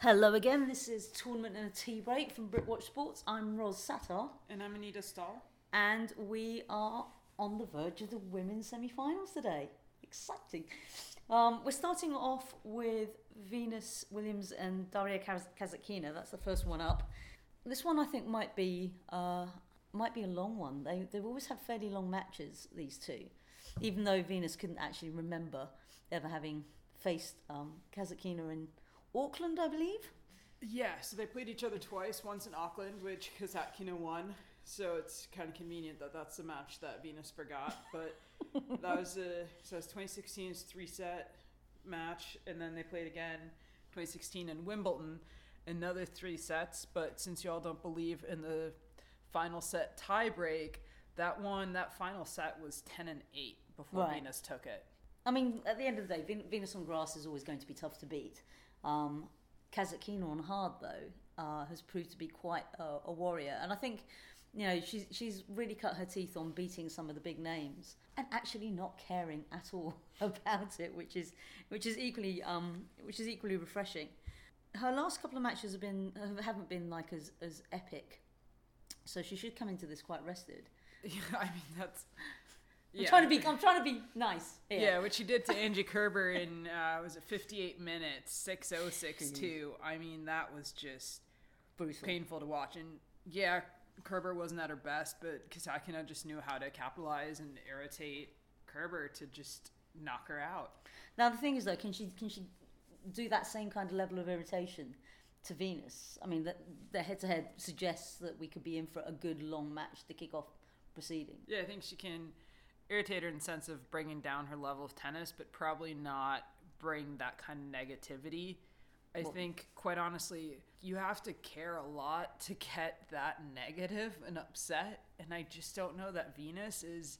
Hello again, this is Tournament and a Tea Break from Britwatch Sports. I'm Ros Satar, And I'm Anita Stahl. and we are on the verge of the women's semi finals today. Exciting. Um, we're starting off with Venus Williams and Daria Kaz- Kasatkina. That's the first one up. This one I think might be uh, might be a long one. They they've always had fairly long matches. These two, even though Venus couldn't actually remember ever having faced um, Kasatkina in Auckland, I believe. Yeah, so they played each other twice, once in Auckland, which Kasatkina won. So it's kind of convenient that that's the match that Venus forgot. But that was a so it's 2016's three set match, and then they played again 2016 in Wimbledon, another three sets. But since y'all don't believe in the final set tie break, that one that final set was 10 and 8 before Right. Venus took it. I mean, at the end of the day, Ven- Venus on grass is always going to be tough to beat. Um, on hard, though, uh, has proved to be quite a, a warrior. And I think, you know, she's, she's really cut her teeth on beating some of the big names and actually not caring at all about it, which is, which is, equally, um, which is equally refreshing. Her last couple of matches have been, haven't been like as, as epic. So she should come into this quite rested. Yeah, I mean that's. I'm trying to be. I'm trying to be nice. Here. Yeah, what she did to Angie Kerber in uh, was it 58 minutes, 6062. I mean, that was just brutal. painful to watch. And yeah, Kerber wasn't at her best, but Kasatkina just knew how to capitalize and irritate Kerber to just knock her out. Now the thing is though, can she can she do that same kind of level of irritation to Venus? I mean, the, the head-to-head suggests that we could be in for a good long match to kick off proceedings. Yeah, I think she can irritate her in the sense of bringing down her level of tennis, but probably not bring that kind of negativity. I Well- think, quite honestly, you have to care a lot to get that negative and upset. And I just don't know that Venus is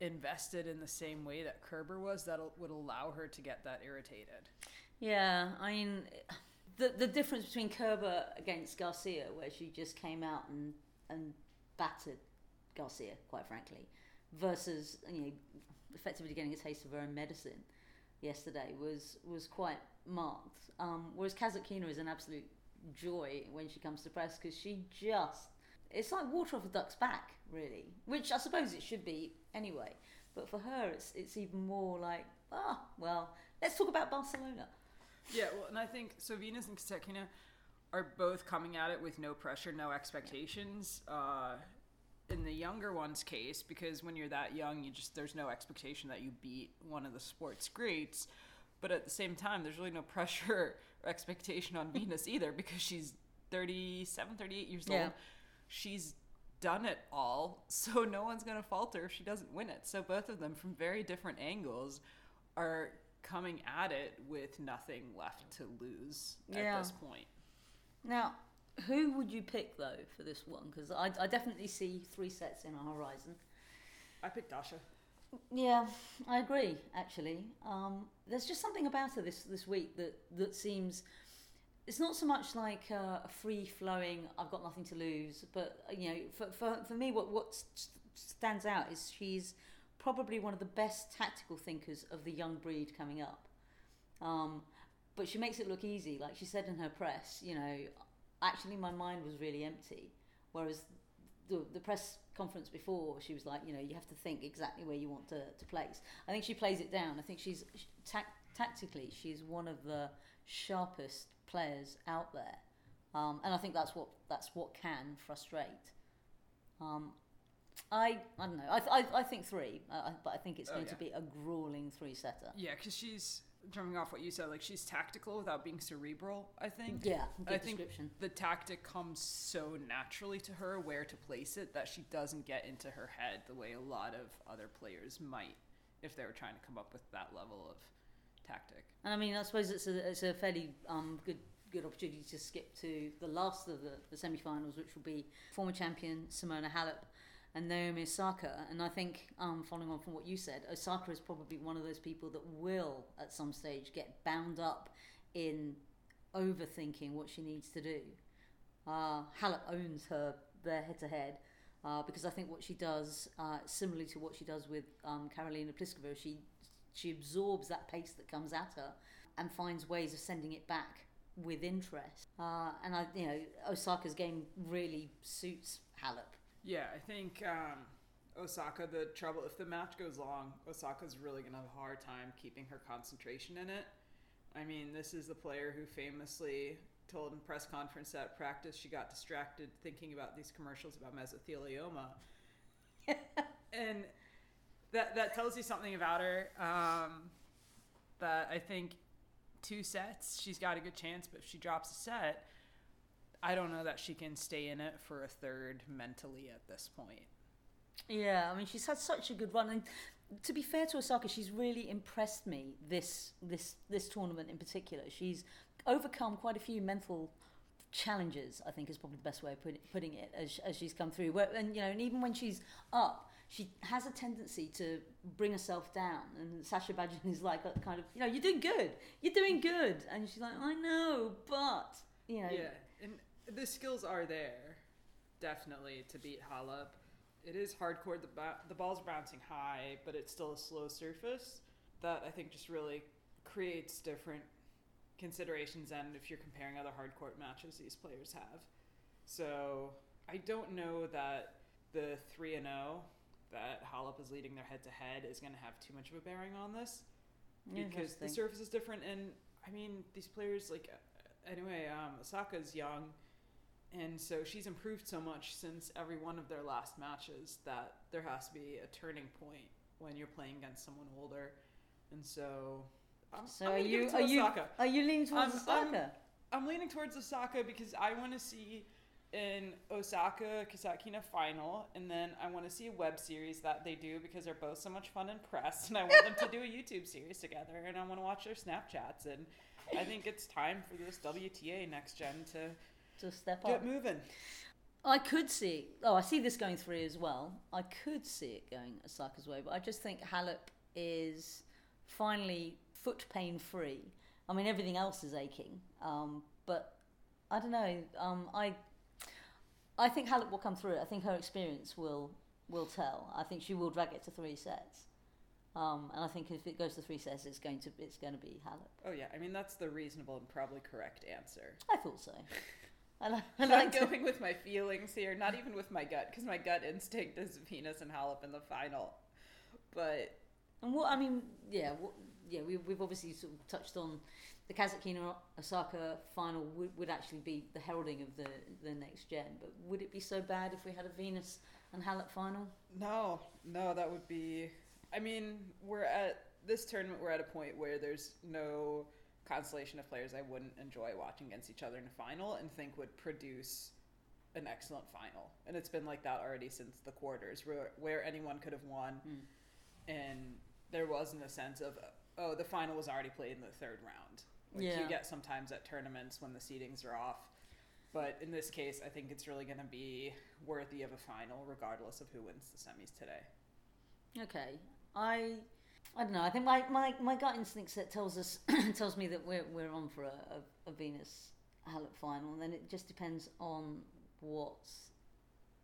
invested in the same way that Kerber was that would allow her to get that irritated. Yeah, I mean, the the difference between Kerber against Garcia, where she just came out and and battered Garcia, quite frankly, versus you know effectively getting a taste of her own medicine yesterday was was quite marked. Um, whereas Kasatkina is an absolute joy when she comes to press because she just it's like water off a duck's back, really. Which I suppose it should be anyway. But for her, it's it's even more like ah well, let's talk about Barcelona. Yeah, well, and I think so. Venus and Kasatkina are both coming at it with no pressure, no expectations. Uh, in the younger one's case, because when you're that young, you just there's no expectation that you beat one of the sports greats. But at the same time, there's really no pressure or expectation on Venus either, because she's 37, 38 years Yeah. old. She's done it all, so no one's gonna falter if she doesn't win it. So both of them, from very different angles, are coming at it with nothing left to lose Yeah. at this point. Now, who would you pick though for this one? Because I, I definitely see three sets in our horizon. I picked Dasha. Yeah, I agree. Actually, um, there's just something about her this this week that that seems. It's not so much like uh, a free flowing. I've got nothing to lose, but uh, you know, for for, for me, what what stands out is she's probably one of the best tactical thinkers of the young breed coming up. Um, but she makes it look easy. Like she said in her press, you know, actually my mind was really empty. Whereas the, the press conference before, she was like, you know, you have to think exactly where you want to, to place. I think she plays it down. I think she's tac- tactically, she's one of the sharpest players out there. Um, and I think that's what that's what can frustrate. Um, I I don't know. I I, I think three, uh, but I think it's Oh, going to be a grueling three setter. Yeah, because she's jumping off what you said. Like she's tactical without being cerebral. I think. Yeah, good I think the tactic comes so naturally to her where to place it that she doesn't get into her head the way a lot of other players might if they were trying to come up with that level of tactic. And I mean, I suppose it's a, it's a fairly um, good good opportunity to skip to the last of the, the semi-finals, which will be former champion Simona Halep and Naomi Osaka. And I think, um, following on from what you said, Osaka is probably one of those people that will, at some stage, get bound up in overthinking what she needs to do. Uh, Halep owns her their head-to-head. Uh, because I think what she does, uh, similarly to what she does with um, Karolina Pliskova, she she absorbs that pace that comes at her and finds ways of sending it back with interest. Uh, and I, you know, Osaka's game really suits Halep. Yeah, I think um, Osaka, the trouble, if the match goes long, Osaka's really going to have a hard time keeping her concentration in it. I mean, this is the player who famously told in press conference at practice she got distracted thinking about these commercials about mesothelioma. and that that tells you something about her. Um, that I think two sets she's got a good chance, but if she drops a set, I don't know that she can stay in it for a third mentally at this point. Yeah, I mean she's had such a good run, and to be fair to Osaka, she's really impressed me this this this tournament in particular. She's overcome quite a few mental challenges. I think is probably the best way of put, putting it as as she's come through. Where, and you know, and even when she's up, she has a tendency to bring herself down. And Sascha Bajin is like a kind of you know, you're doing good, you're doing good, and she's like, I know, but you know, Yeah, the skills are there, definitely to beat Halep. It is hardcore. The ba- the ball's bouncing high, but it's still a slow surface. That I think just really creates different considerations and if you're comparing other hard court matches these players have. So I don't know that the three and zero that Halep is leading their head to head is going to have too much of a bearing on this because the surface is different and I mean these players like anyway um, Osaka's young and so she's improved so much since every one of their last matches that there has to be a turning point when you're playing against someone older and so I'm, So I'm are you are you are you leaning towards I'm- I'm- Osaka? I'm leaning towards Osaka because I want to see an Osaka Kasatkina final, and then I want to see a web series that they do because they're both so much fun in press, and I want them to do a YouTube series together, and I want to watch their Snapchats, and I think it's time for this WTA next gen to to step get up. moving. I could see. Oh, I see this going three as well. I could see it going Osaka's way, but I just think Halep is finally foot pain free. I mean, everything else is aching, um, but I don't know. Um, I I think Halep will come through. I think her experience will will tell. I think she will drag it to three sets. Um, and I think if it goes to three sets, it's going to it's going to be Halep. Oh yeah, I mean that's the reasonable and probably correct answer. I thought so. I, li- I I'm like to- going with my feelings here, not even with my gut, because my gut instinct is Venus and Halep in the final, but And what I mean, yeah, what, yeah, we, we've obviously sort of touched on the Kasatkina Osaka final would, would actually be the heralding of the the next gen. But would it be so bad if we had a Venus and Halep final? No, no, that would be. I mean, we're at this tournament. We're at a point where there's no constellation of players I wouldn't enjoy watching against each other in a final and think would produce an excellent final. And it's been like that already since the quarters, where where anyone could have won, Mm. and there wasn't a sense of oh the final was already played in the third round. Like Yeah. you get sometimes at tournaments when the seedings are off. But in this case, I think it's really going to be worthy of a final, regardless of who wins the semis today. Okay, I I don't know. I think my, my, my gut instinct set tells us tells me that we're we're on for a, a, a Venus Halep final, and then it just depends on what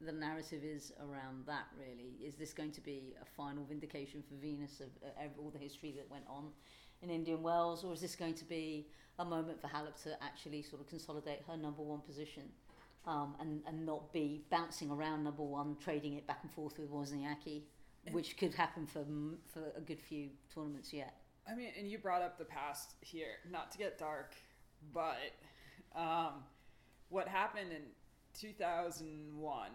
the narrative is around that. Really, is this going to be a final vindication for Venus of all the history that went on in Indian Wells, or is this going to be a moment for Halep to actually sort of consolidate her number one position? Um, and, and not be bouncing around number one, trading it back and forth with Wozniacki which could happen for for a good few tournaments yet. I mean, and you brought up the past here, not to get dark, but um, what happened in 2001,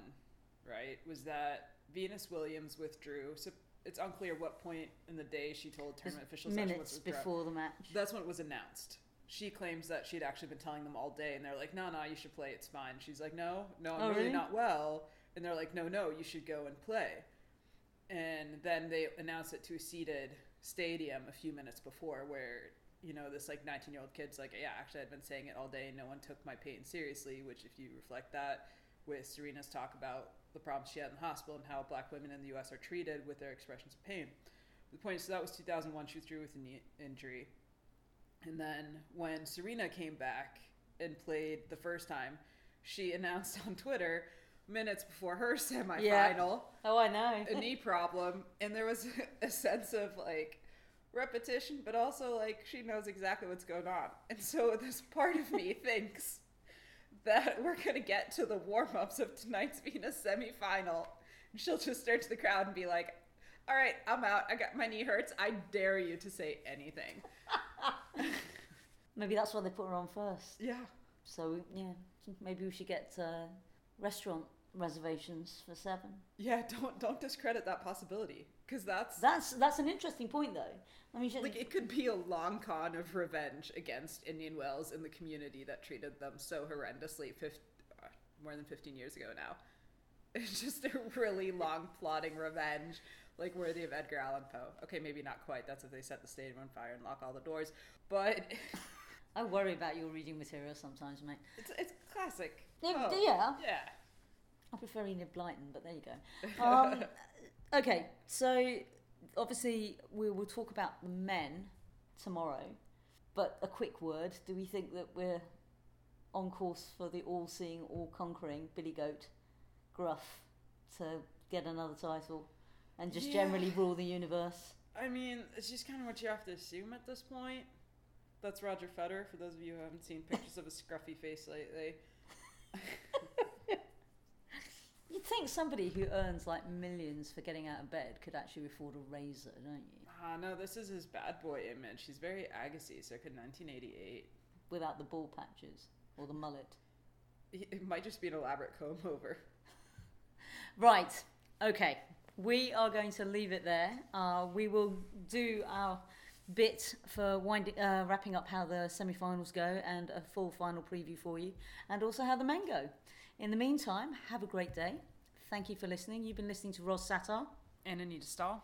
right, was that Venus Williams withdrew. So it's unclear what point in the day she told tournament officials that she Minutes before the match. That's when it was announced. She claims that she'd actually been telling them all day, and they're like, "No, no, you should play. It's fine." She's like, "No, no, I'm Oh, really really? not well," and they're like, "No, no, you should go and play." And then they announced it to a seated stadium a few minutes before, where you know this like 19 year old kid's like, "Yeah, actually, i've been saying it all day. No one took my pain seriously." Which, if you reflect that with Serena's talk about the problems she had in the hospital and how black women in the U.S. are treated with their expressions of pain. The point is, so that was 2001. She withdrew with a knee injury. And then when Serena came back and played the first time, she announced on Twitter minutes before her semifinal Yeah. Oh, I know. a knee problem, and there was a sense of like, repetition, but also like she knows exactly what's going on. And so this part of me thinks that we're gonna get to the warm ups of tonight's Venus semifinal, and she'll just turn to the crowd and be like, "All right, I'm out. I got my knee hurts. I dare you to say anything." Maybe that's why they put her on first. Yeah. So yeah, maybe we should get uh, restaurant reservations for seven. Yeah, don't don't discredit that possibility because that's That's that's an interesting point though. I mean, she- like it could be a long con of revenge against Indian Wells in the community that treated them so horrendously 50, uh, more than 15 years ago now. It's just a really long plotting revenge, like worthy of Edgar Allan Poe. Okay, maybe not quite. That's if they set the stadium on fire and lock all the doors. But I worry about your reading material sometimes, mate. it's it's classic. Oh, yeah. Yeah. I prefer Enid Blyton, but there you go. Um, okay, so obviously we will talk about the men tomorrow, but a quick word. Do we think that we're on course for the all seeing, all conquering Billy Goat Gruff to get another title and just Yeah. generally rule the universe? I mean, it's just kind of what you have to assume at this point. That's Roger Federer, for those of you who haven't seen pictures of his scruffy face lately. Think somebody who earns like millions for getting out of bed could actually afford a razor, don't you? Ah, no, this is his bad boy image. He's very Agassi, circa 1988. Without the ball patches or the mullet. It might just be an elaborate comb over. Right. Okay. We are going to leave it there. Uh, we will do our bit for winding, uh, wrapping up how the semi-finals go and a full final preview for you, and also how the men go. In the meantime, have a great day. Thank you for listening. You've been listening to Ros Satar. And Anita Stahl.